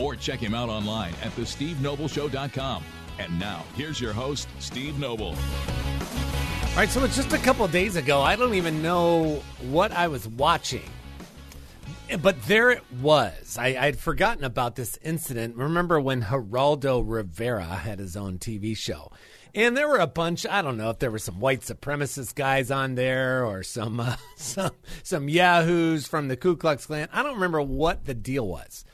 or check him out online at thestevenobleshow.com. And now, here's your host, Steve Noble. All right, so it's just a couple days ago. I don't even know what I was watching. But there it was. I, I'd forgotten about this incident. Remember when Geraldo Rivera had his own TV show? And there were a bunch. I don't know if there were some white supremacist guys on there or some uh, some some yahoos from the Ku Klux Klan. I don't remember what the deal was.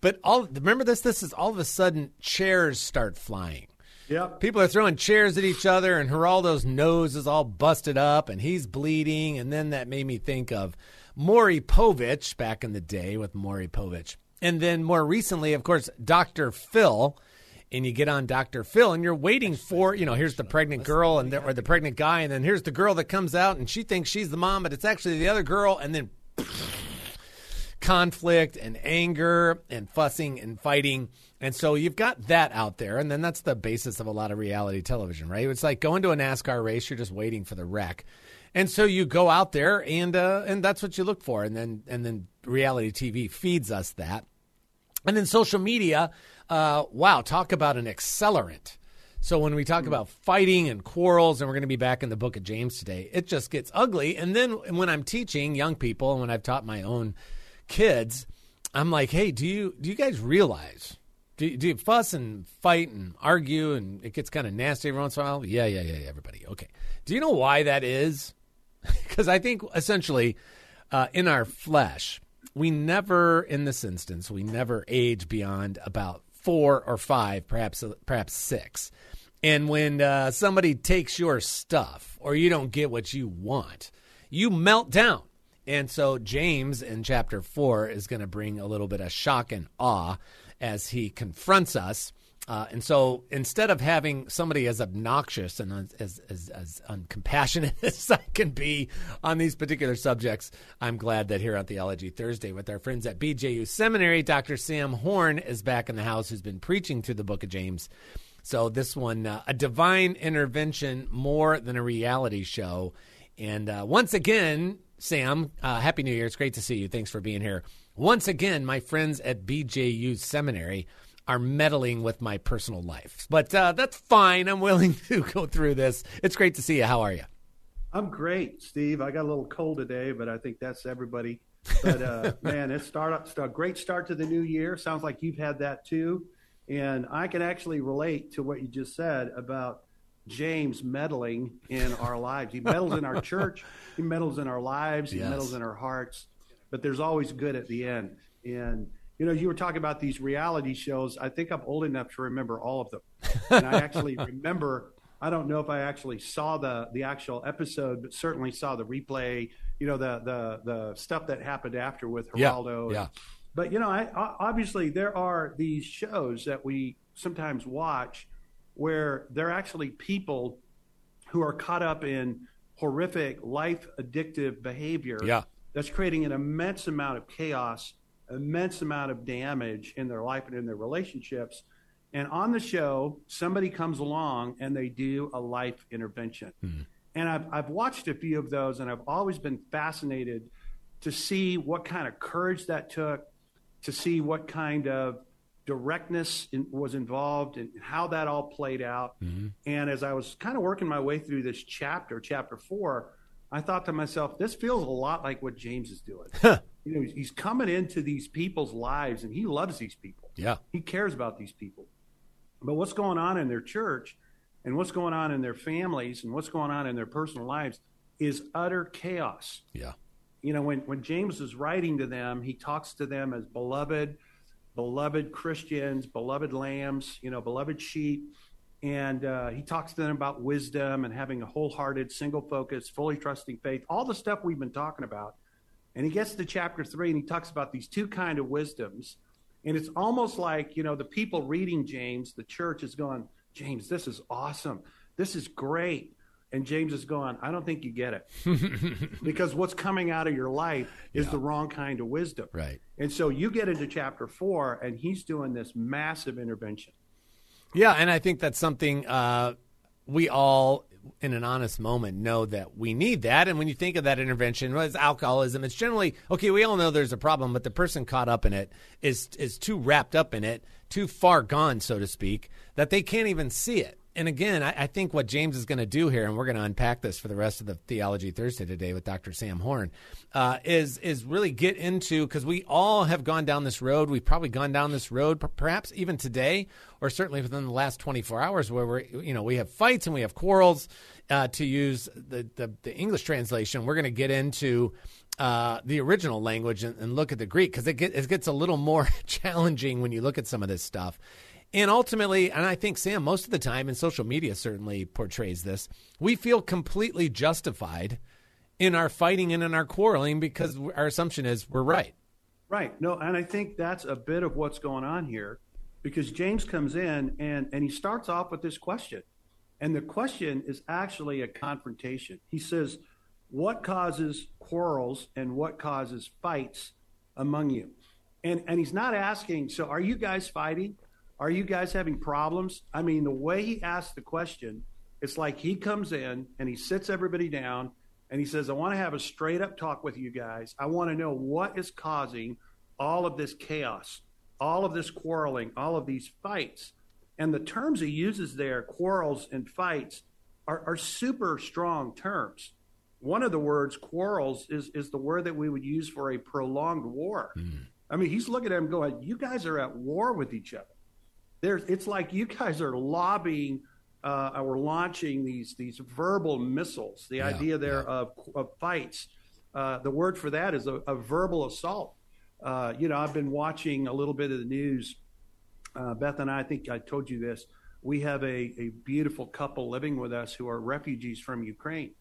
But all remember this. This is all of a sudden chairs start flying. Yep. People are throwing chairs at each other, and Geraldo's nose is all busted up, and he's bleeding. And then that made me think of Maury Povich back in the day with Maury Povich, and then more recently, of course, Doctor Phil. And you get on Dr. Phil, and you're waiting for, you know, here's the pregnant girl and the, or the pregnant guy, and then here's the girl that comes out, and she thinks she's the mom, but it's actually the other girl, and then conflict and anger and fussing and fighting. And so you've got that out there. And then that's the basis of a lot of reality television, right? It's like going to a NASCAR race, you're just waiting for the wreck. And so you go out there and uh, and that's what you look for. And then and then reality TV feeds us that. And then social media, uh, wow, talk about an accelerant. So when we talk about fighting and quarrels, and we're going to be back in the book of James today, it just gets ugly. And then when I'm teaching young people, and when I've taught my own kids, I'm like, hey, do you do you guys realize? Do, do you fuss and fight and argue and it gets kind of nasty every once in a while? Yeah, yeah, yeah, everybody. Okay. Do you know why that is? Because I think essentially uh, in our flesh, we never, in this instance, we never age beyond about four or five, perhaps perhaps six. And when uh, somebody takes your stuff or you don't get what you want, you melt down. And so James in chapter 4 is going to bring a little bit of shock and awe as he confronts us. Uh, and so instead of having somebody as obnoxious and as, as, as uncompassionate as I can be on these particular subjects, I'm glad that here on Theology Thursday with our friends at BJU Seminary, Dr. Sam Horn is back in the house who's been preaching through the book of James. So this one, uh, a divine intervention more than a reality show. And uh, once again, Sam, uh, Happy New Year. It's great to see you. Thanks for being here. Once again, my friends at BJU Seminary are meddling with my personal life. But uh, that's fine. I'm willing to go through this. It's great to see you. How are you? I'm great, Steve. I got a little cold today, but I think that's everybody. But uh, man, it's start a great start to the new year. Sounds like you've had that too, and I can actually relate to what you just said about James meddling in our lives. He meddles in our church. He meddles in our lives. He yes. meddles in our hearts. But there's always good at the end. And you know, you were talking about these reality shows. I think I'm old enough to remember all of them. And I actually remember. I don't know if I actually saw the the actual episode, but certainly saw the replay. You know, the the the stuff that happened after with Geraldo. Yeah. yeah. But you know, I, obviously there are these shows that we sometimes watch where they're actually people who are caught up in horrific life addictive behavior yeah. that's creating an immense amount of chaos, immense amount of damage in their life and in their relationships. And on the show, somebody comes along and they do a life intervention. Mm-hmm. And I've, I've watched a few of those and I've always been fascinated to see what kind of courage that took, to see what kind of directness in, was involved and how that all played out. Mm-hmm. And as I was kind of working my way through this chapter, chapter four, I thought to myself, this feels a lot like what James is doing. you know, he's coming into these people's lives and he loves these people. Yeah. He cares about these people. But what's going on in their church and what's going on in their families and what's going on in their personal lives is utter chaos. Yeah. You know, when, when James is writing to them, he talks to them as beloved beloved Christians, beloved lambs, you know, beloved sheep. And uh, he talks to them about wisdom and having a wholehearted, single focus, fully trusting faith, all the stuff we've been talking about. And he gets to chapter three and he talks about these two kind of wisdoms. And it's almost like, you know, the people reading James, the church is going, James, this is awesome. This is great. And James is going, I don't think you get it. because what's coming out of your life is yeah. the wrong kind of wisdom. Right. And so you get into chapter four, and he's doing this massive intervention. Yeah. And I think that's something uh, we all in an honest moment know that we need that. And when you think of that intervention, well, it's alcoholism. It's generally okay. We all know there's a problem, but the person caught up in it is is too wrapped up in it, too far gone, so to speak, that they can't even see it and again, I, I, think what James is going to do here, and we're going to unpack this for the rest of the Theology Thursday today with Dr. Sam Horn, uh, is is really get into because we all have gone down this road. We've probably gone down this road, perhaps even today, or certainly within the last 24 hours, where we're you know we have fights and we have quarrels. Uh, to use the, the, the English translation, we're going to get into uh, the original language and, and, look at the Greek because it, get, it gets a little more challenging when you look at some of this stuff. And ultimately, and I think Sam, most of the time, and social media certainly portrays this, we feel completely justified in our fighting and in our quarreling because our assumption is we're right. Right. No, and I think that's a bit of what's going on here because James comes in and, and he starts off with this question. And the question is actually a confrontation. He says, What causes quarrels and what causes fights among you? And, and he's not asking, So are you guys fighting? Are you guys having problems? I mean, the way he asked the question, it's like he comes in and he sits everybody down and he says, I want to have a straight up talk with you guys. I want to know what is causing all of this chaos, all of this quarreling, all of these fights. And the terms he uses there, quarrels and fights, are, are super strong terms. One of the words, quarrels, is, is the word that we would use for a prolonged war. Mm. I mean, he's looking at him going, You guys are at war with each other there's it's like you guys are lobbying uh, or launching these these verbal missiles. The yeah, idea there yeah. of, of fights. Uh, the word for that is a, a verbal assault. Uh, you know, I've been watching a little bit of the news. Uh, Beth and I, I think I told you this. We have a, a beautiful couple living with us who are refugees from Ukraine.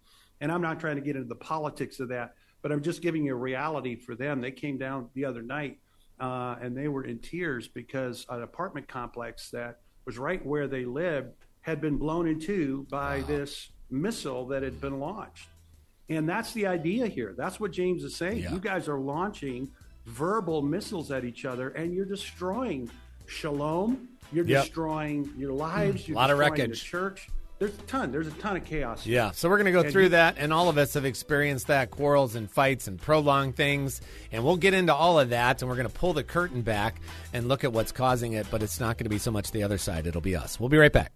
And I'm not trying to get into the politics of that, but I'm just giving you a reality for them. They came down the other night Uh, and they were in tears because an apartment complex that was right where they lived had been blown in two by this missile that had been launched. And that's the idea here. That's what James is saying. Yeah. You guys are launching verbal missiles at each other, and you're destroying shalom. You're yep. destroying your lives. Mm, you're a lot of wreckage. The church. There's a ton. There's a ton of chaos. Yeah. So we're going to go and through that, and all of us have experienced that quarrels and fights and prolonged things, and we'll get into all of that, and we're going to pull the curtain back and look at what's causing it. But it's not going to be so much the other side; it'll be us. We'll be right back.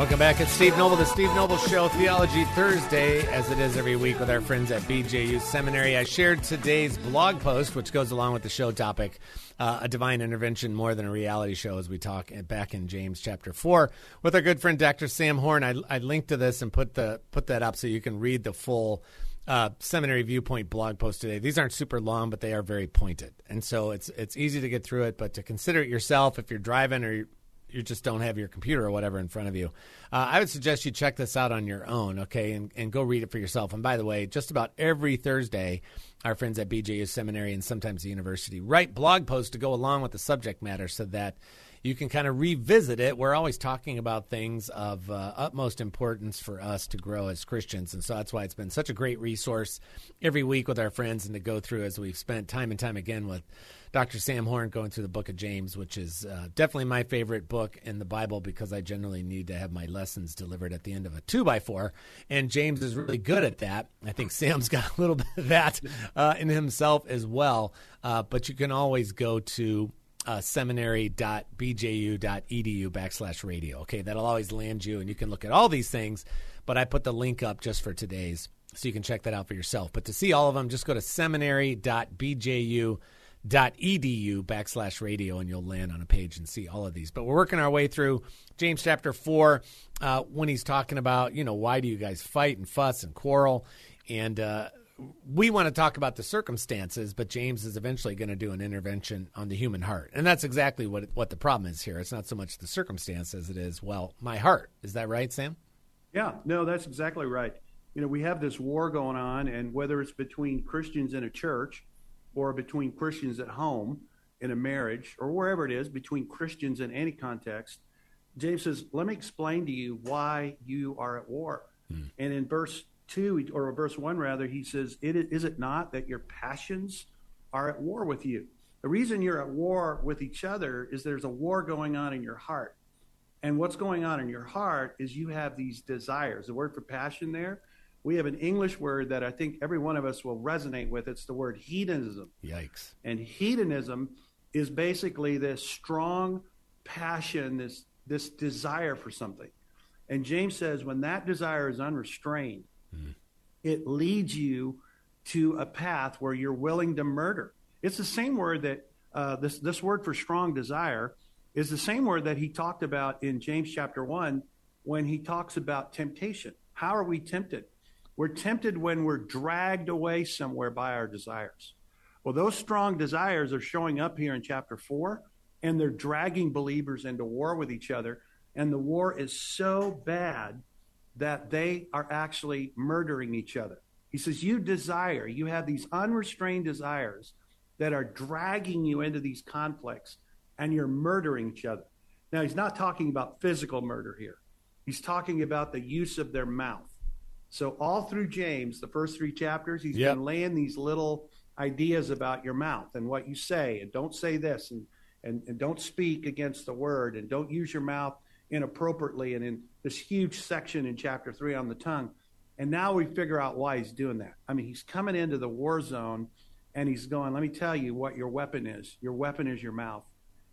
Welcome back. It's Steve Noble, the Steve Noble Show, Theology Thursday, as it is every week with our friends at BJU Seminary. I shared today's blog post, which goes along with the show topic, uh, a divine intervention more than a reality show, as we talk back in James chapter four with our good friend Dr. Sam Horn. I, I linked to this and put the put that up so you can read the full uh, seminary viewpoint blog post today. These aren't super long, but they are very pointed, and so it's it's easy to get through it. But to consider it yourself if you're driving or you just don't have your computer or whatever in front of you. Uh, I would suggest you check this out on your own, okay, and, and go read it for yourself. And by the way, just about every Thursday, our friends at BJU Seminary and sometimes the university write blog posts to go along with the subject matter so that you can kind of revisit it. We're always talking about things of uh, utmost importance for us to grow as Christians. And so that's why it's been such a great resource every week with our friends and to go through as we've spent time and time again with Dr. Sam Horn going through the book of James, which is uh, definitely my favorite book in the Bible because I generally need to have my lessons delivered at the end of a two by four. And James is really good at that. I think Sam's got a little bit of that uh, in himself as well. Uh, but you can always go to uh, seminary.bju.edu backslash radio. Okay, that'll always land you, and you can look at all these things. But I put the link up just for today's, so you can check that out for yourself. But to see all of them, just go to seminary.bju.edu backslash radio, and you'll land on a page and see all of these. But we're working our way through James chapter 4 uh, when he's talking about, you know, why do you guys fight and fuss and quarrel? And, uh, we want to talk about the circumstances, but James is eventually going to do an intervention on the human heart, and that's exactly what what the problem is here. It's not so much the circumstance as it is, well, my heart. Is that right, Sam? Yeah, no, that's exactly right. You know, we have this war going on, and whether it's between Christians in a church or between Christians at home in a marriage or wherever it is, between Christians in any context, James says, Let me explain to you why you are at war. Hmm. And in verse 2, or verse 1 rather, he says, it, Is it not that your passions are at war with you? The reason you're at war with each other is there's a war going on in your heart. And what's going on in your heart is you have these desires. The word for passion there, we have an English word that I think every one of us will resonate with. It's the word hedonism. Yikes. And hedonism is basically this strong passion, this this desire for something. And James says when that desire is unrestrained, it leads you to a path where you're willing to murder. It's the same word that uh, this this word for strong desire is the same word that he talked about in James chapter 1 when he talks about temptation. How are we tempted? We're tempted when we're dragged away somewhere by our desires. Well, those strong desires are showing up here in chapter 4, and they're dragging believers into war with each other. And the war is so bad that they are actually murdering each other. He says, You desire, you have these unrestrained desires that are dragging you into these conflicts and you're murdering each other. Now, he's not talking about physical murder here, he's talking about the use of their mouth. So, all through James, the first three chapters, he's yep. been laying these little ideas about your mouth and what you say, and don't say this, and, and, and don't speak against the word, and don't use your mouth inappropriately. And in this huge section in chapter three on the tongue. And now we figure out why he's doing that. I mean, he's coming into the war zone and he's going, let me tell you what your weapon is. Your weapon is your mouth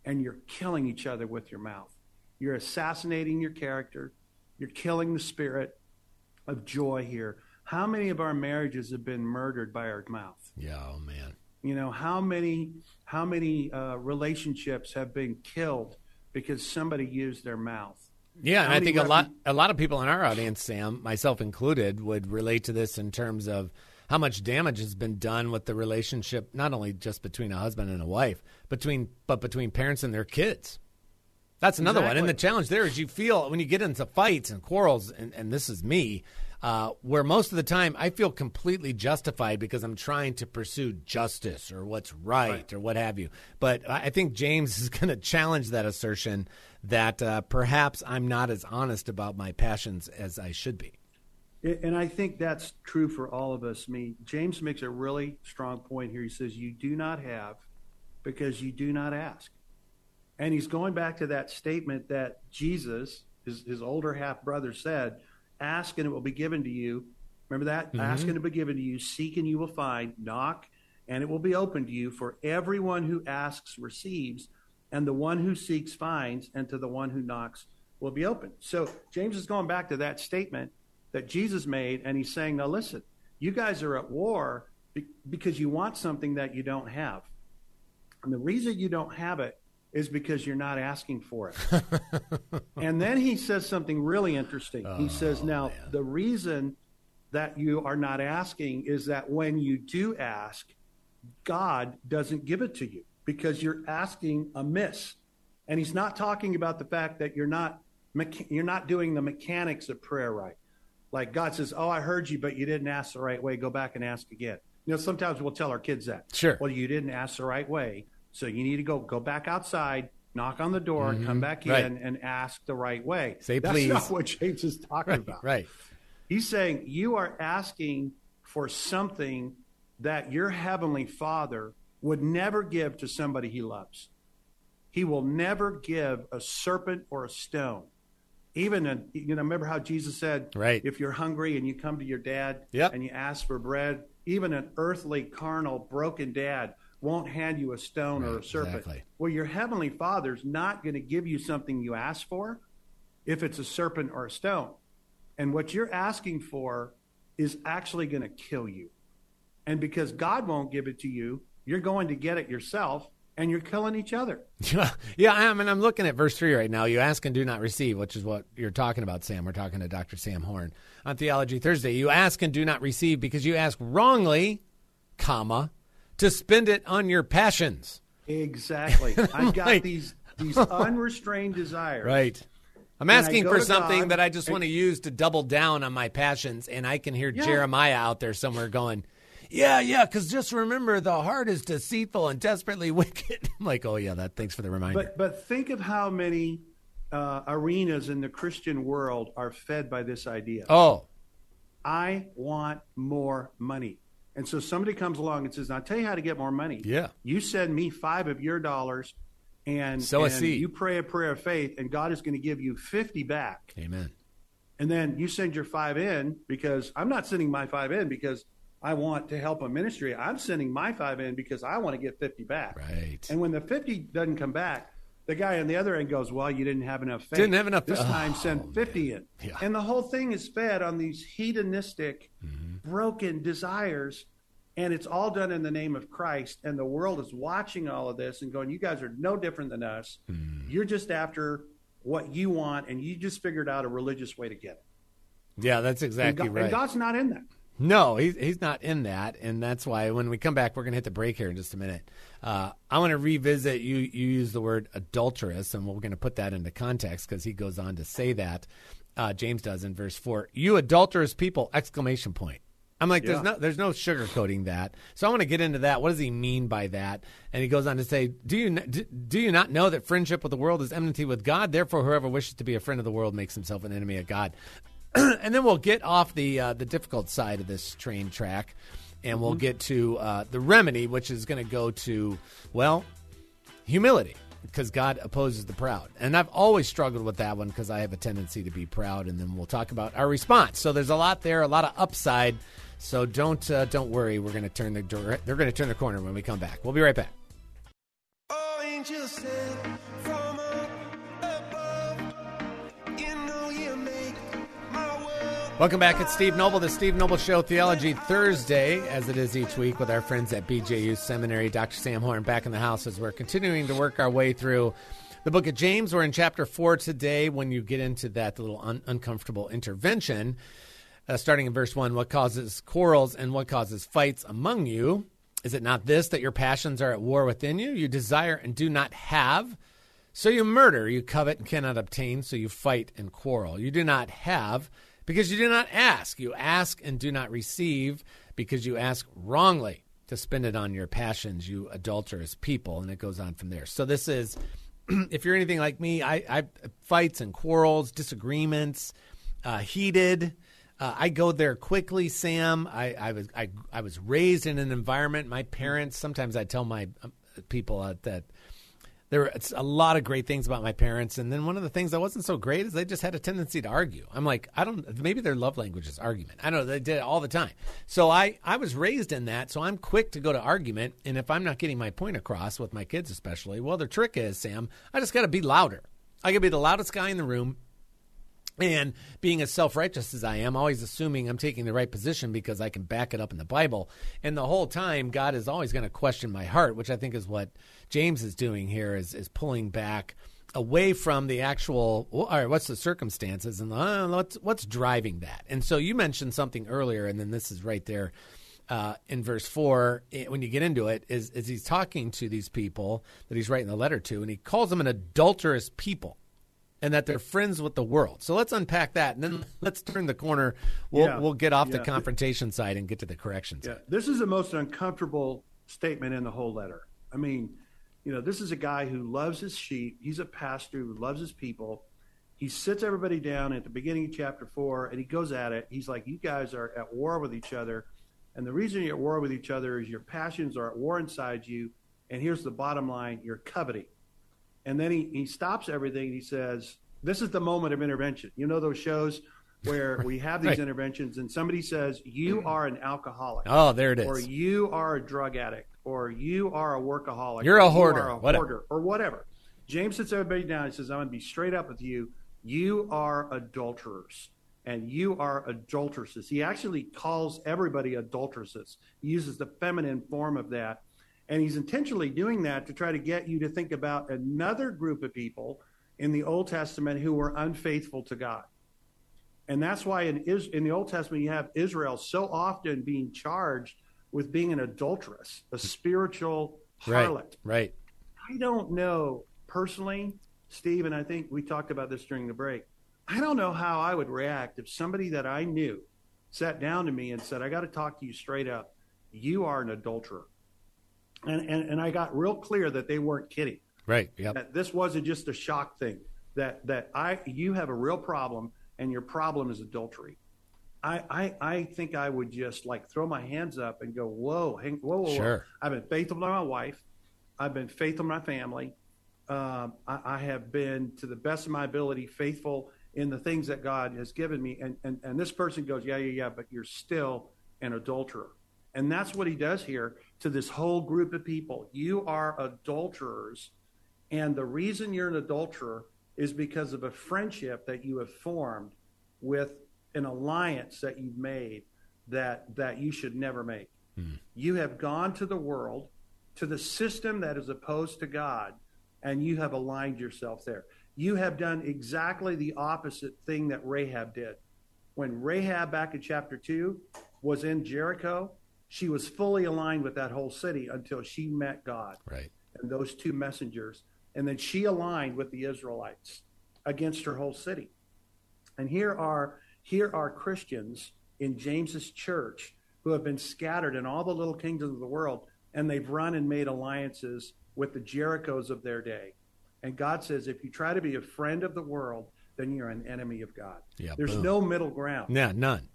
and you're killing each other with your mouth. You're assassinating your character. You're killing the spirit of joy here. How many of our marriages have been murdered by our mouth? Yeah, oh man. You know how many how many uh, relationships have been killed because somebody used their mouth? Yeah, and I think a lot a lot of people in our audience, Sam, myself included, would relate to this in terms of how much damage has been done with the relationship, not only just between a husband and a wife, between but between parents and their kids. That's another exactly. one. And the challenge there is you feel when you get into fights and quarrels, and, and this is me, uh, where most of the time I feel completely justified because I'm trying to pursue justice or what's right, right. or what have you. But I think James is going to challenge that assertion that uh, perhaps I'm not as honest about my passions as I should be. And I think that's true for all of us. I mean, James makes a really strong point here. He says, You do not have because you do not ask. And he's going back to that statement that Jesus, his, his older half brother, said, Ask and it will be given to you. Remember that? Mm-hmm. Ask and it will be given to you. Seek and you will find. Knock and it will be open to you. For everyone who asks receives, and the one who seeks finds, and to the one who knocks will be open. So James is going back to that statement that Jesus made, and he's saying, now listen, you guys are at war because you want something that you don't have. And the reason you don't have it is because you're not asking for it. and then he says something really interesting. Oh, he says, now, man. the reason that you are not asking is that when you do ask, God doesn't give it to you because you're asking amiss. And he's not talking about the fact that you're not you're not doing the mechanics of prayer right. Like God says, "Oh, I heard you, but you didn't ask the right way. Go back and ask again." You know, sometimes we'll tell our kids that. Sure. Well, you didn't ask the right way, so you need to go go back outside, knock on the door, mm-hmm. come back in, right. and ask the right way. Say That's please. That's not what James is talking right, about. Right. He's saying you are asking for something that your heavenly Father would never give to somebody he loves. He will never give a serpent or a stone even a, you know remember how jesus said right if you're hungry and you come to your dad yep. and you ask for bread even an earthly carnal broken dad won't hand you a stone right, or a serpent exactly. well your heavenly father's not going to give you something you ask for if it's a serpent or a stone and what you're asking for is actually going to kill you and because god won't give it to you you're going to get it yourself and you're killing each other. yeah, I mean, I'm looking at verse 3 right now. You ask and do not receive, which is what you're talking about, Sam. We're talking to Dr. Sam Horn on Theology Thursday. You ask and do not receive because you ask wrongly, comma, to spend it on your passions. Exactly. I've got like, these these unrestrained desires. Right. I'm asking for something God that I just want to use to double down on my passions, and I can hear Yeah. Jeremiah out there somewhere going, "Yeah, yeah," because just remember, the heart is deceitful and desperately wicked. I'm like, "Oh yeah, that. Thanks for the reminder." But but think of how many uh, arenas in the Christian world are fed by this idea. oh, I want more money. And so somebody comes along and says, I'll tell you how to get more money. Yeah. You send me five of your dollars and, Sow a and you pray a prayer of faith, and God is going to give you 50 back. amen. And then you send your five in because I'm not sending my five in because I want to help a ministry. I'm sending my five in because I want to get 50 back. Right. And when the 50 doesn't come back, the guy on the other end goes, Well, you didn't have enough faith. Didn't have enough This faith. time, Oh, send 50 in. Yeah. And the whole thing is fed on these hedonistic, Mm-hmm. broken desires. And it's all done in the name of Christ. And the world is watching all of this and going, You guys are no different than us. Mm. You're just after what you want, and you just figured out a religious way to get it. Yeah, that's And, exactly God- right. and God's not in that. No, he's he's not in that, and that's why when we come back, we're going to hit the break here in just a minute. Uh, I want to revisit you. You use the word adulterous, and we're going to put that into context because he goes on to say that. Uh, James does in verse four. You adulterous people! Exclamation point. I'm like, there's no, there's no sugarcoating that. So I want to get into that. What does he mean by that? And he goes on to say, do you do you not know that friendship with the world is enmity with God? Therefore, whoever wishes to be a friend of the world makes himself an enemy of God. and then we'll get off the uh, the difficult side of this train track, and we'll get to uh, the remedy, which is going to go to well, humility, because God opposes the proud, and I've always struggled with that one because I have a tendency to be proud, and then we'll talk about our response. So there's a lot there, a lot of upside. So don't uh, don't worry, we're going to turn the dir- they're going to turn the corner when we come back. We'll be right back. Oh, Welcome back. It's Steve Noble, the Steve Noble Show Theology Thursday, as it is each week with our friends at BJU Seminary. Dr. Sam Horn back in the house as we're continuing to work our way through the book of James. We're in chapter four today. When you get into that little un- uncomfortable intervention, uh, starting in verse one, what causes quarrels and what causes fights among you? Is it not this that your passions are at war within you? You desire and do not have. So you murder, you covet and cannot obtain, so you fight and quarrel. You do not have because you do not ask. You ask and do not receive because you ask wrongly to spend it on your passions, you adulterous people. And it goes on from there. So this is, if you're anything like me, I, I fights and quarrels, disagreements, uh, heated. Uh, I go there quickly, Sam. I, I was I, I was raised in an environment. My parents. Sometimes I tell my um, people uh, that there were a lot of great things about my parents, and then one of the things that wasn't so great is they just had a tendency to argue. I'm like, I don't. Maybe their love language is argument. I know. They did it all the time. So I I was raised in that. So I'm quick to go to argument, and if I'm not getting my point across with my kids, especially, well, the trick is, Sam, I just got to be louder. I to be the loudest guy in the room. And being as self righteous as I am, always assuming I'm taking the right position because I can back it up in the Bible. And the whole time, God is always going to question my heart, which I think is what James is doing here, is, is pulling back away from the actual, well, all right, what's the circumstances and uh, what's, what's driving that. And so you mentioned something earlier, and then this is right there uh, in verse four, eh, when you get into it, is, is he's talking to these people that he's writing the letter to, and he calls them an adulterous people and that they're friends with the world. So let's unpack that, and then let's turn the corner. We'll Yeah. we'll get off the confrontation side and get to the correction Yeah, side. this is the most uncomfortable statement in the whole letter. I mean, you know, this is a guy who loves his sheep. He's a pastor who loves his people. He sits everybody down at the beginning of chapter four, and he goes at it. He's like, "You guys are at war with each other, and the reason you're at war with each other is your passions are at war inside you. And here's the bottom line: you're coveting." And then he, he stops everything. He says, This is the moment of intervention. You know, those shows where we have these Right. interventions and somebody says, You are an alcoholic. Oh, there it is. Or you are a drug addict. Or you are a workaholic. You're a you hoarder, are a whatever. hoarder, or whatever. James sits everybody down and says, I'm going to be straight up with you. You are adulterers and you are adulteresses. He actually calls everybody adulteresses. He uses the feminine form of that. And he's intentionally doing that to try to get you to think about another group of people in the Old Testament who were unfaithful to God. And that's why in, in the Old Testament you have Israel so often being charged with being an adulteress, a mm-hmm. spiritual harlot. right. right. I don't know personally, Steve, and I think we talked about this during the break. I don't know how I would react if somebody that I knew sat down to me and said, I got to talk to you straight up. You are an adulterer. And, and, and I got real clear that they weren't kidding. Right. That this wasn't just a shock thing. That that I you have a real problem and your problem is adultery. I, I, I think I would just like throw my hands up and go, whoa, hang, whoa, whoa, whoa. I've been faithful to my wife. I've been faithful to my family. Um, I, I have been, to the best of my ability, faithful in the things that God has given me. And, and, and this person goes, yeah, yeah, yeah, but you're still an adulterer. And that's what he does here to this whole group of people. You are adulterers. And the reason you're an adulterer is because of a friendship that you have formed with an alliance that you've made that that you should never make. Hmm. You have gone to the world, to the system that is opposed to God, and you have aligned yourself there. You have done exactly the opposite thing that Rahab did. When Rahab back in chapter 2 was in Jericho, she was fully aligned with that whole city until she met God Right. and those two messengers. And then she aligned with the Israelites against her whole city. And here are here are Christians in James's church who have been scattered in all the little kingdoms of the world, and they've run and made alliances with the Jerichos of their day. And God says, if you try to be a friend of the world, then you're an enemy of God. Yeah, There's boom. no middle ground. Yeah. None.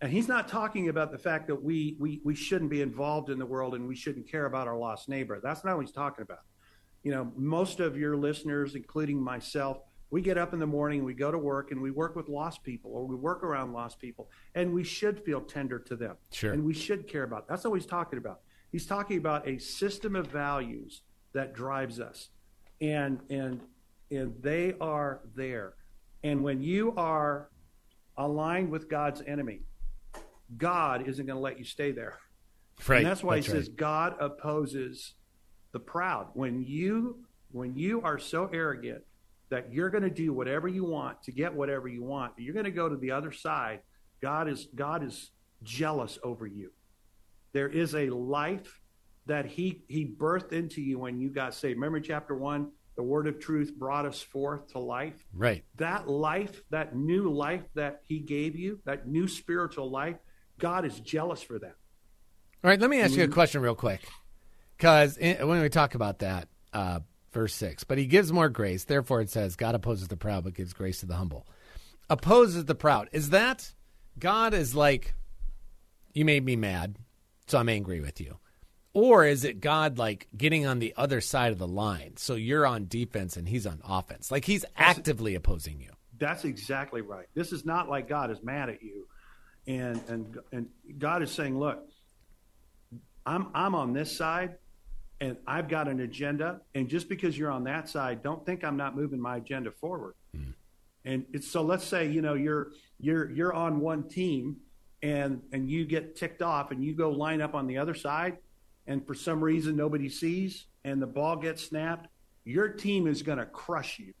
And he's not talking about the fact that we, we, we shouldn't be involved in the world and we shouldn't care about our lost neighbor. That's not what he's talking about. You know, most of your listeners, including myself, we get up in the morning, we go to work, and we work with lost people or we work around lost people, and we should feel tender to them. Sure. And we should care about. That's what he's talking about. He's talking about a system of values that drives us. And and and they are there. And when you are aligned with God's enemy, God isn't going to let you stay there. Right. And that's why That's he says right. God opposes the proud. When you when you are so arrogant that you're going to do whatever you want to get whatever you want, you're going to go to the other side. God is God is jealous over you. There is a life that he he birthed into you when you got saved. Remember chapter 1, the word of truth brought us forth to life Right. that life, that new life that he gave you, that new spiritual life, God is jealous for that. All right, let me ask you a Mm-hmm. question real quick. Because when we talk about that, uh, verse 6, but he gives more grace. Therefore, it says, God opposes the proud, but gives grace to the humble. Opposes the proud. Is that God is like, you made me mad, so I'm angry with you? Or is it God like getting on the other side of the line? So you're on defense and he's on offense. Like he's actively opposing you. That's exactly right. This is not like God is mad at you, and and and God is saying, look, I'm I'm on this side, and I've got an agenda, and just because you're on that side, don't think I'm not moving my agenda forward. Hmm. And it's so let's say you know you're you're you're on one team, and and you get ticked off, and you go line up on the other side, and for some reason nobody sees, and the ball gets snapped. Your team is going to crush you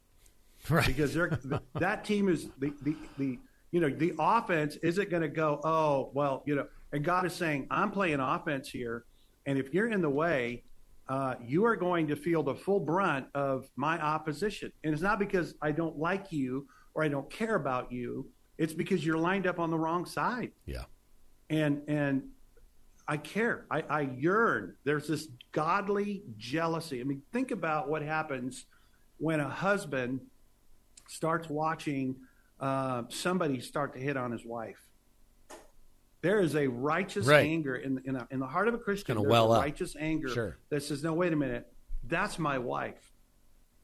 Right. because they're that team is the, the the you know the offense isn't going to go oh well you know and God is saying I'm playing offense here and if you're in the way uh, you are going to feel the full brunt of my opposition and it's not because I don't like you or I don't care about you it's because you're lined up on the wrong side Yeah. and and I care. I, I yearn. There's this godly jealousy. I mean, think about what happens when a husband starts watching uh, somebody start to hit on his wife. There is a righteous Right. anger in in, a, in the heart of a Christian. there's well a up. righteous anger Sure. that says, "No, wait a minute. That's my wife."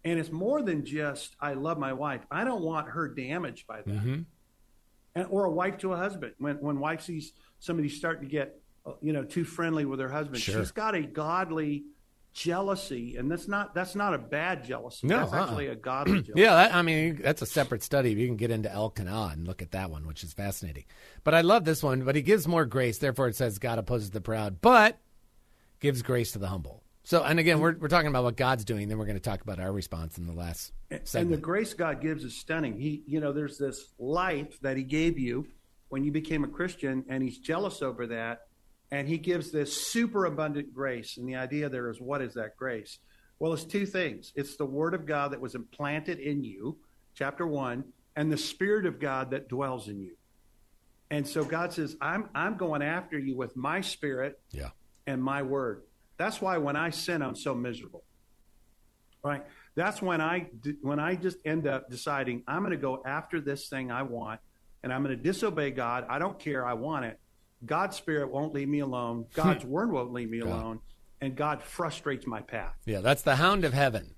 And it's more than just I love my wife. I don't want her damaged by that Mm-hmm. and, or a wife to a husband. When when wife sees somebody starting to get uh, you know too friendly with her husband, Sure. she's got a godly jealousy, and that's not that's not a bad jealousy. No, that's uh-uh. actually a godly jealousy. Yeah, that, I mean that's a separate study. You can get into Elkanah and look at that one, which is fascinating. But I love this one. But he gives more grace. Therefore, it says God opposes the proud, but gives grace to the humble. So, and again, we're we're talking about what God's doing. Then we're going to talk about our response in the last And the grace God gives is stunning. He, you know, there's this life that He gave you when you became a Christian, and He's jealous over that. And He gives this super abundant grace. And the idea there is, what is that grace? Well, it's two things. It's the Word of God that was implanted in you, chapter one, and the Spirit of God that dwells in you. And so God says, I'm, I'm going after you with my Spirit Yeah. and my word. That's why when I sin, I'm so miserable. Right? That's when I, when I just end up deciding I'm going to go after this thing I want, and I'm going to disobey God. I don't care. I want it. God's spirit won't leave me alone. God's word won't leave me God. alone, and God frustrates my path. Yeah, that's the hound of heaven.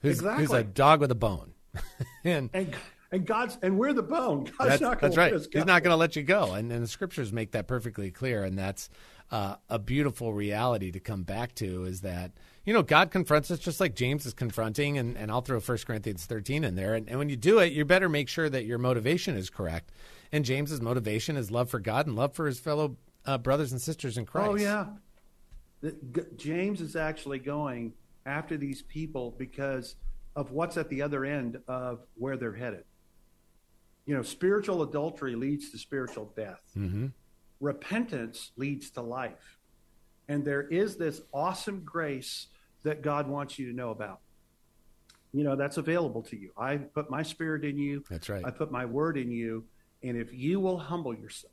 Who's, who's a dog with a bone. and And and God's and we're the bone. God's that's, not going that's to right. let He's not going to let you go. And, and the scriptures make that perfectly clear. And that's uh, a beautiful reality to come back to is that, you know, God confronts us just like James is confronting. And, and I'll throw 1 Corinthians 13 in there. And, and when you do it, you better make sure that your motivation is correct. And James's motivation is love for God and love for his fellow uh, brothers and sisters in Christ. Oh yeah, The- G- James is actually going after these people because of what's at the other end of where they're headed. You know, spiritual adultery leads to spiritual death. Repentance leads to life, and there is this awesome grace that God wants you to know about. You know, that's available to you. I put my spirit in you. That's right. I put my word in you, and if you will humble yourself.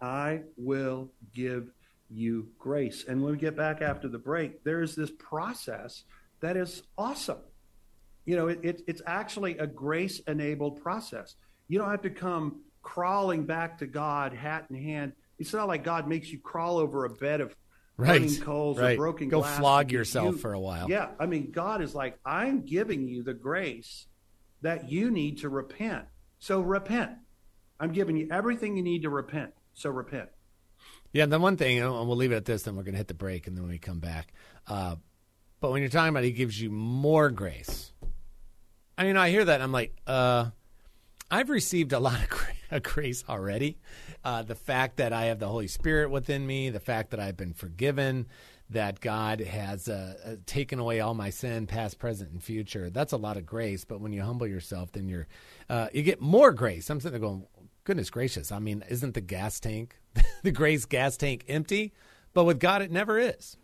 I will give you grace. And when we get back after the break, there's this process that is awesome. You know, it, it, it's actually a grace enabled process. You don't have to come crawling back to God, hat in hand. It's not like God makes you crawl over a bed of Right, coals right. or broken Go glass. flog yourself you- for a while. Yeah, I mean, God is like, I'm giving you the grace that you need to repent. So repent. I'm giving you everything you need to repent. So repent. Yeah, the one thing, and we'll leave it at this, then we're going to hit the break, and then we come back. Uh, but when you're talking about he gives you more grace, I mean, I hear that, and I'm like, uh, I've received a lot of grace already. Uh, the fact that I have the Holy Spirit within me, the fact that I've been forgiven, that God has uh, uh, taken away all my sin, past, present, and future. That's a lot of grace. But when you humble yourself, then you're uh, you get more grace. I'm sitting there going, goodness gracious. I mean, isn't the gas tank, the grace gas tank, empty? But with God, it never is.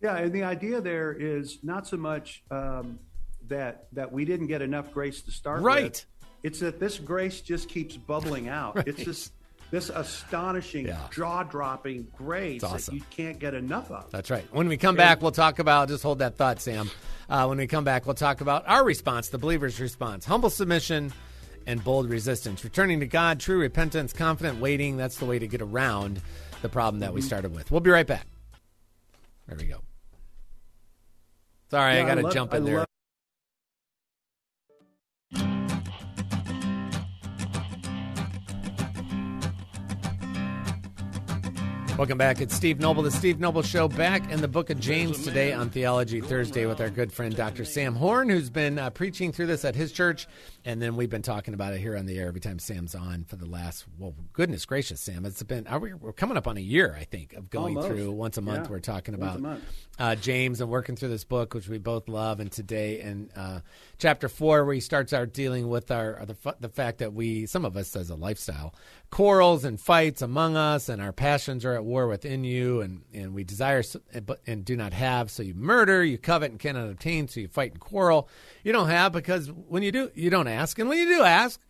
Yeah, and the idea there is not so much um, that that we didn't get enough grace to start Right. with. It's that this grace just keeps bubbling out. It's this this astonishing, Yeah. jaw-dropping grace awesome. that you can't get enough of. That's right. When we come back, we'll talk about, just hold that thought, Sam. Uh, when we come back, we'll talk about our response, the believer's response humble submission and bold resistance. Returning to God, true repentance, confident waiting. That's the way to get around the problem that we started with. We'll be right back. There we go. Sorry, Yeah, I got to jump I in there. love- Welcome back. It's Steve Noble, the Steve Noble Show, back in the book of James today on Theology Thursday with our good friend Dr. Sam Horn, who's been uh, preaching through this at his church. And then we've been talking about it here on the air every time Sam's on for the last, well, goodness gracious, Sam. It's been, we, we're coming up on a year, I think, of going Almost. through once a month. Yeah. We're talking about uh, James and working through this book, which we both love. And today in uh, chapter four, where he starts out dealing with our the, the fact that we, some of us as a lifestyle, quarrels and fights among us, and our passions are at war within you, and, and we desire but and do not have, so you murder, you covet and cannot obtain, so you fight and quarrel. You don't have because when you do, you don't ask, and when you do ask,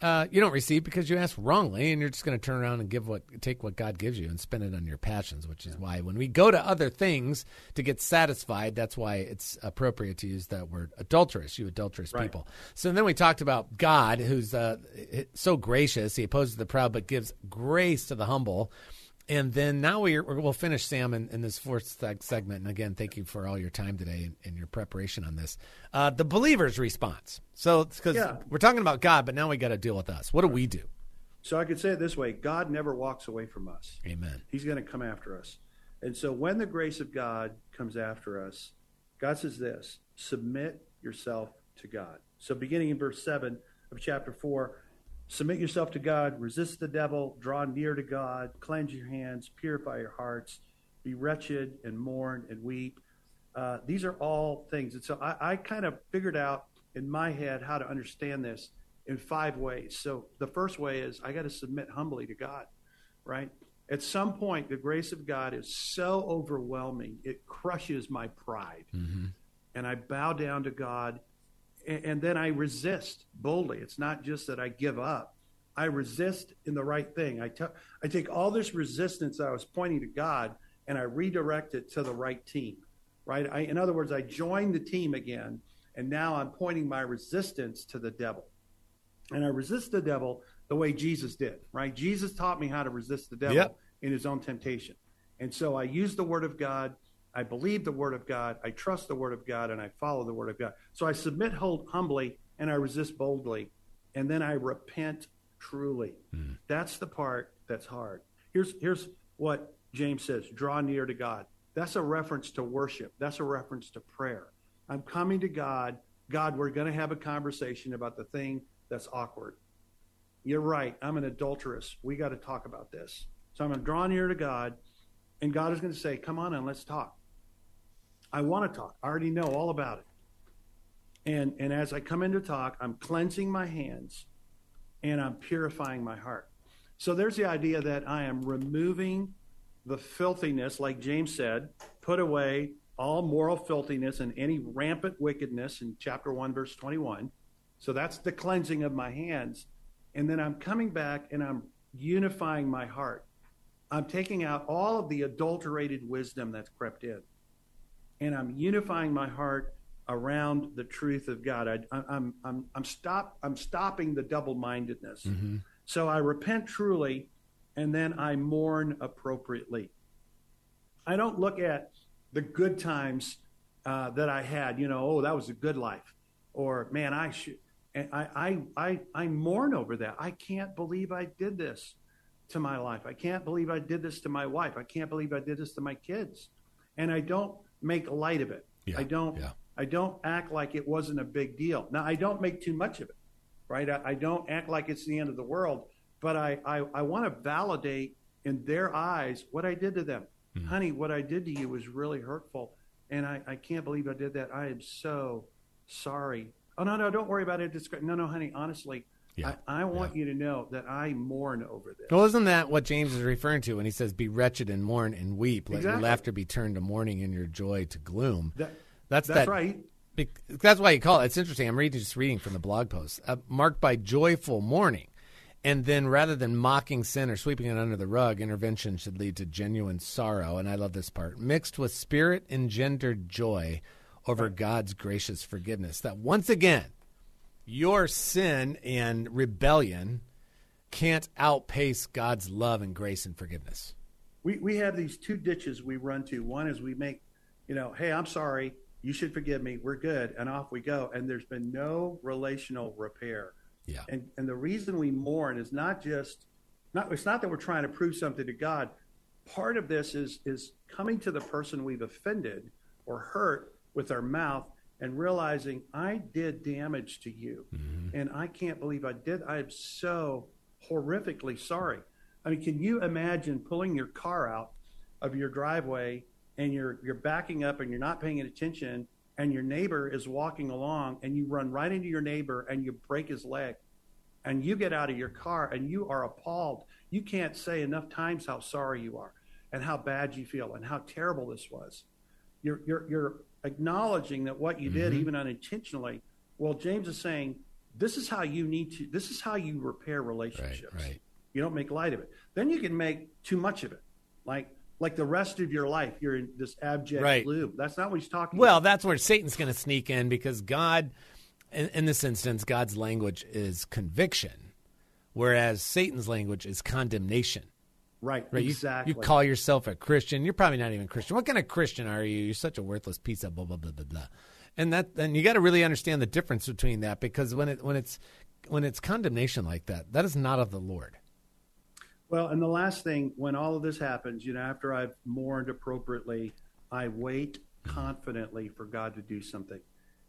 uh, you don't receive because you ask wrongly, and you're just going to turn around and give what take what God gives you and spend it on your passions, which is why when we go to other things to get satisfied, that's why it's appropriate to use that word adulterous. You adulterous Right. people. So then we talked about God, who's uh, so gracious; He opposes the proud, but gives grace to the humble. And then now we we'll finish Sam in, in this fourth segment. And again, thank you for all your time today and, and your preparation on this. Uh, the believer's response. So because Yeah. we're talking about God, but now we got to deal with us. What do we do? So I could say it this way: God never walks away from us. Amen. He's going to come after us. And so when the grace of God comes after us, God says this submit yourself to God. So beginning in verse 7 of chapter 4, submit yourself to God, resist the devil, draw near to God, cleanse your hands, purify your hearts, be wretched and mourn and weep. Uh, these are all things. And so I, I kind of figured out in my head how to understand this in five ways. So the first way is I got to submit humbly to God, right? At some point, the grace of God is so overwhelming, it crushes my pride. And I bow down to God and, then I resist boldly. It's not just that I give up. I resist in the right thing. I take all this resistance that I was pointing to God and I redirect it to the right team, right? I, in other words, I join the team again, and now I'm pointing my resistance to the devil. And I resist the devil the way Jesus did, right? Jesus taught me how to resist the devil Yep. in his own temptation. And so I use the word of God. I believe the word of God. I trust the word of God and I follow the word of God. So I submit hum- humbly and I resist boldly. And then I repent truly. Hmm. That's the part that's hard. Here's, here's what James says draw near to God. That's a reference to worship, that's a reference to prayer. I'm coming to God. God, we're going to have a conversation about the thing that's awkward. You're right. I'm an adulteress. We got to talk about this. So I'm going to draw near to God, and God is going to say, Come on and let's talk. I want to talk. I already know all about it. And, and as I come in to talk, I'm cleansing my hands and I'm purifying my heart. So there's the idea that I am removing the filthiness, like James said, put away all moral filthiness and any rampant wickedness in chapter 1, verse 21. So that's the cleansing of my hands. And then I'm coming back and I'm unifying my heart. I'm taking out all of the adulterated wisdom that's crept in. And I'm unifying my heart around the truth of God. I, I, I'm, I'm, I'm, stop, I'm stopping the double mindedness. So I repent truly and then I mourn appropriately. I don't look at the good times uh, that I had, you know, oh, that was a good life, or man, I should. And I, I, I, I mourn over that. I can't believe I did this to my life. I can't believe I did this to my wife. I can't believe I did this to my kids. And I don't make light of it. Yeah, I don't. yeah. I don't act like it wasn't a big deal. Now I don't make too much of it, right? I, I don't act like it's the end of the world, but I, I, I want to validate in their eyes what I did to them. Hmm. Honey, what I did to you was really hurtful. And I, I can't believe I did that. I am so sorry. Oh, no, no, don't worry about it. It's great. No, no, honey, honestly, Yeah, I, I want you to know that I mourn over this. Well, isn't that what James is referring to when he says, "Be wretched and mourn and weep. Let your laughter be turned to mourning and your joy to gloom." That- that's that's that, right. bec- That's why you call it. It's interesting. I'm reading just reading from the blog post, uh, marked by joyful mourning, and then rather than mocking sin or sweeping it under the rug, intervention should lead to genuine sorrow. And I love this part, mixed with spirit engendered joy over God's gracious forgiveness. That once again, your sin and rebellion can't outpace God's love and grace and forgiveness. we, we have these two ditches we run to. One is we make, you know, hey, I'm sorry, you should forgive me, we're good, and off we go. And there's been no relational repair. Yeah. And and the reason we mourn is not just not it's not that we're trying to prove something to God. Part of this is is coming to the person we've offended or hurt with our mouth and realizing I did damage to you. Mm-hmm. And I can't believe I did. I am so horrifically sorry. I mean, can you imagine pulling your car out of your driveway and you're you're backing up and you're not paying attention and your neighbor is walking along and you run right into your neighbor and you break his leg and you get out of your car and you are appalled. You can't say enough times how sorry you are and how bad you feel and how terrible this was. You're you're you're acknowledging that what you did, mm-hmm. even unintentionally. Well, James is saying this is how you need to. This is how you repair relationships. right. You don't make light of it. Then you can make too much of it, like like the rest of your life. You're in this abject Right. gloom. That's not what he's talking. Well, about. that's where Satan's going to sneak in because God, in, in this instance, God's language is conviction, whereas Satan's language is condemnation. Right, Right? You- exactly. You, call yourself a Christian. You're probably not even Christian. What kind of Christian are you? You're such a worthless piece of blah blah blah blah blah. And that, and you got to really understand the difference between that because when it when it's when it's condemnation like that, that is not of the Lord. Well, and the last thing, when all of this happens, you know, after I've mourned appropriately, I wait confidently for God to do something.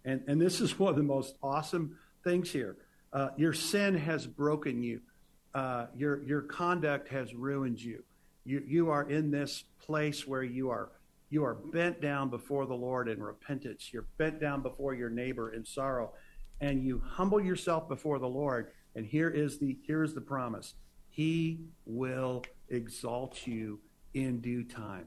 And, and this is one of the most awesome things here. Uh, your sin has broken you, Uh, your, your conduct has ruined you. you. You are in this place where you are, you are bent down before the Lord in repentance. You're bent down before your neighbor in sorrow. And you humble yourself before the Lord. And here is the, here is the promise he will exalt you in due time.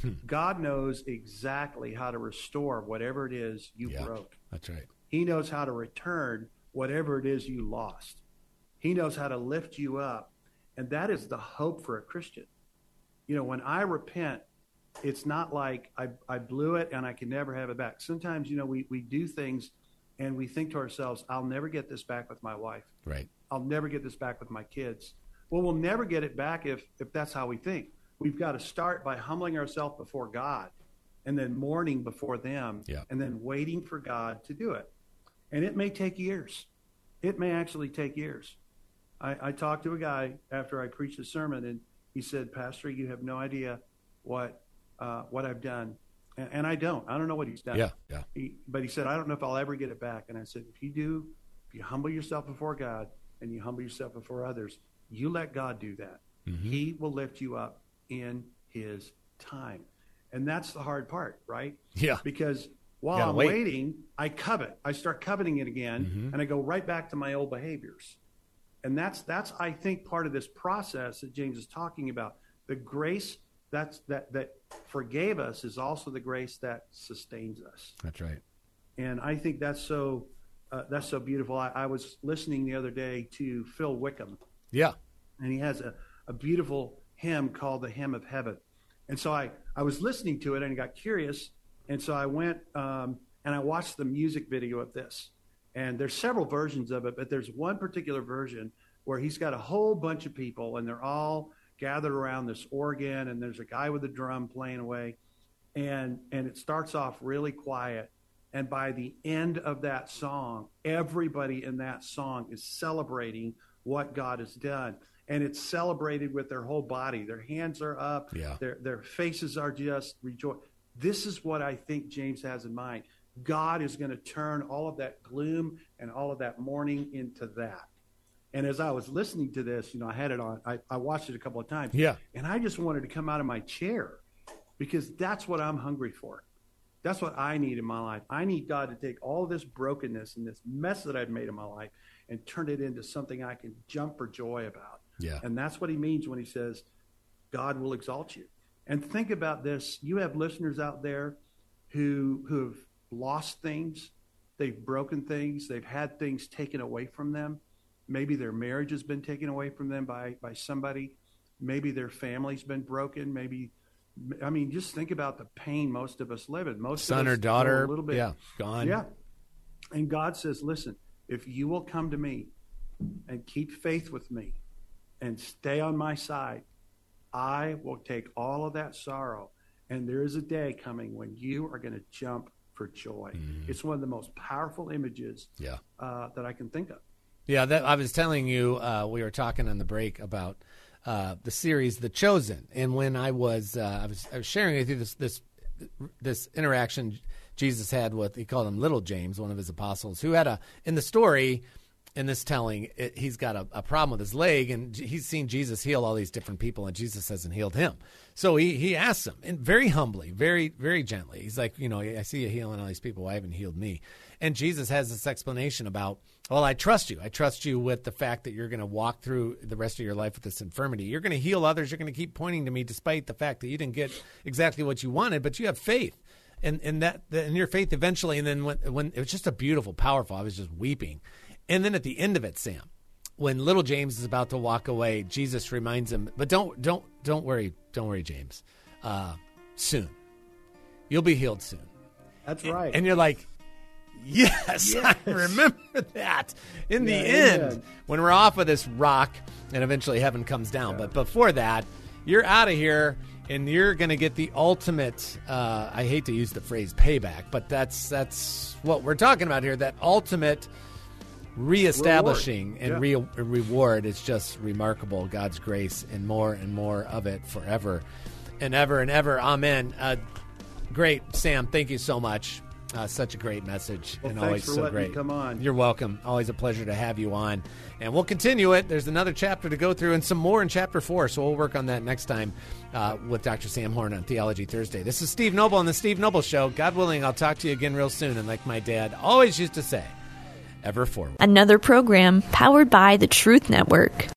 Hmm. God knows exactly how to restore whatever it is you Yeah. broke. That's right. He knows how to return whatever it is you lost. He knows how to lift you up. And that is the hope for a Christian. You know, when I repent, it's not like I, I blew it and I can never have it back. Sometimes, you know, we, we do things and we think to ourselves, I'll never get this back with my wife. Right. I'll never get this back with my kids. Well, we'll never get it back if, if that's how we think. We've got to start by humbling ourselves before God and then mourning before them Yeah. and then waiting for God to do it. And it may take years. It may actually take years. I, I talked to a guy after I preached a sermon, and he said, Pastor, you have no idea what uh, what I've done. And, and I don't. I don't know what he's done. Yeah. Yeah. He, but he said, I don't know if I'll ever get it back. And I said, if you do, if you humble yourself before God and you humble yourself before others, you let God do that. Mm-hmm. He will lift you up in his time. And that's the hard part, right? Yeah. Because while I'm wait. waiting, I covet. I start coveting it again Mm-hmm. and I go right back to my old behaviors. And that's that's I think part of this process that James is talking about. The grace that's that that forgave us is also the grace that sustains us That's right. and I think that's so uh, that's so beautiful. I, I was listening the other day to Phil Wickham, Yeah. and he has a, a beautiful hymn called the Hymn of Heaven. And so I, I was listening to it and got curious, and so I went um, and I watched the music video of this. And there's several versions of it, but there's one particular version where he's got a whole bunch of people and they're all gathered around this organ, and there's a guy with a drum playing away, and and it starts off really quiet. And by the end of that song everybody in that song is celebrating what god has done. And it's celebrated with their whole body. Their hands are up. Yeah. their their faces are just rejoice. This is what i think james has in mind god is going to turn all of that gloom and all of that mourning into that and as i was listening to this you know i had it on i, I watched it a couple of times Yeah. and i just wanted to come out of my chair because that's what i'm hungry for that's what I need in my life. I need God to take all this brokenness and this mess that I've made in my life and turn it into something I can jump for joy about. Yeah. And that's what he means when he says, God will exalt you. And think about this. You have listeners out there who who have lost things, they've broken things, they've had things taken away from them. Maybe their marriage has been taken away from them by by somebody. Maybe their family's been broken. Maybe I mean, just think about the pain most of us live in. Most Son of or daughter. a little bit, Yeah. Gone. yeah. And God says, listen, if you will come to me and keep faith with me and stay on my side, I will take all of that sorrow. And there is a day coming when you are going to jump for joy. It's one of the most powerful images Yeah. uh, that I can think of. Yeah, that I was telling you uh, we were talking on the break about uh, the series The Chosen, and when I was uh, I was I was sharing with you this this this interaction Jesus had with he called him Little James, one of his apostles, who had a in the story in this telling it, he's got a, a problem with his leg, and he's seen Jesus heal all these different people, and Jesus hasn't healed him. So he he asks him, and very humbly, very very gently, he's like, you know, I see you healing all these people, why haven't healed me? And Jesus has this explanation about, well, I trust you. I trust you with the fact that you're going to walk through the rest of your life with this infirmity. You're going to heal others. You're going to keep pointing to me, despite the fact that you didn't get exactly what you wanted, but you have faith. And, and that and your faith eventually, and then when, when it was just a beautiful, powerful, I was just weeping. And then at the end of it, Sam, when little James is about to walk away, Jesus reminds him, "But don't don't don't worry, don't worry, James. Uh, soon, you'll be healed soon." That's right. And you're like, yes, I remember that. In the end, amen. when we're off of this rock and eventually heaven comes down. But before that, you're out of here and you're going to get the ultimate, uh, I hate to use the phrase payback, but that's, that's what we're talking about here. That ultimate reestablishing and Reward. re- reward is just remarkable. God's grace and more and more of it forever and ever and ever. Amen. Uh, great, Sam. Thank you so much. Uh, such a great message Well, and always so great. come on. You're welcome. Always a pleasure to have you on. And we'll continue it. There's another chapter to go through and some more in chapter four. So we'll work on that next time uh, with Dr. Sam Horn on Theology Thursday. This is Steve Noble on The Steve Noble Show. God willing, I'll talk to you again real soon. And like my dad always used to say, ever forward. Another program powered by the Truth Network.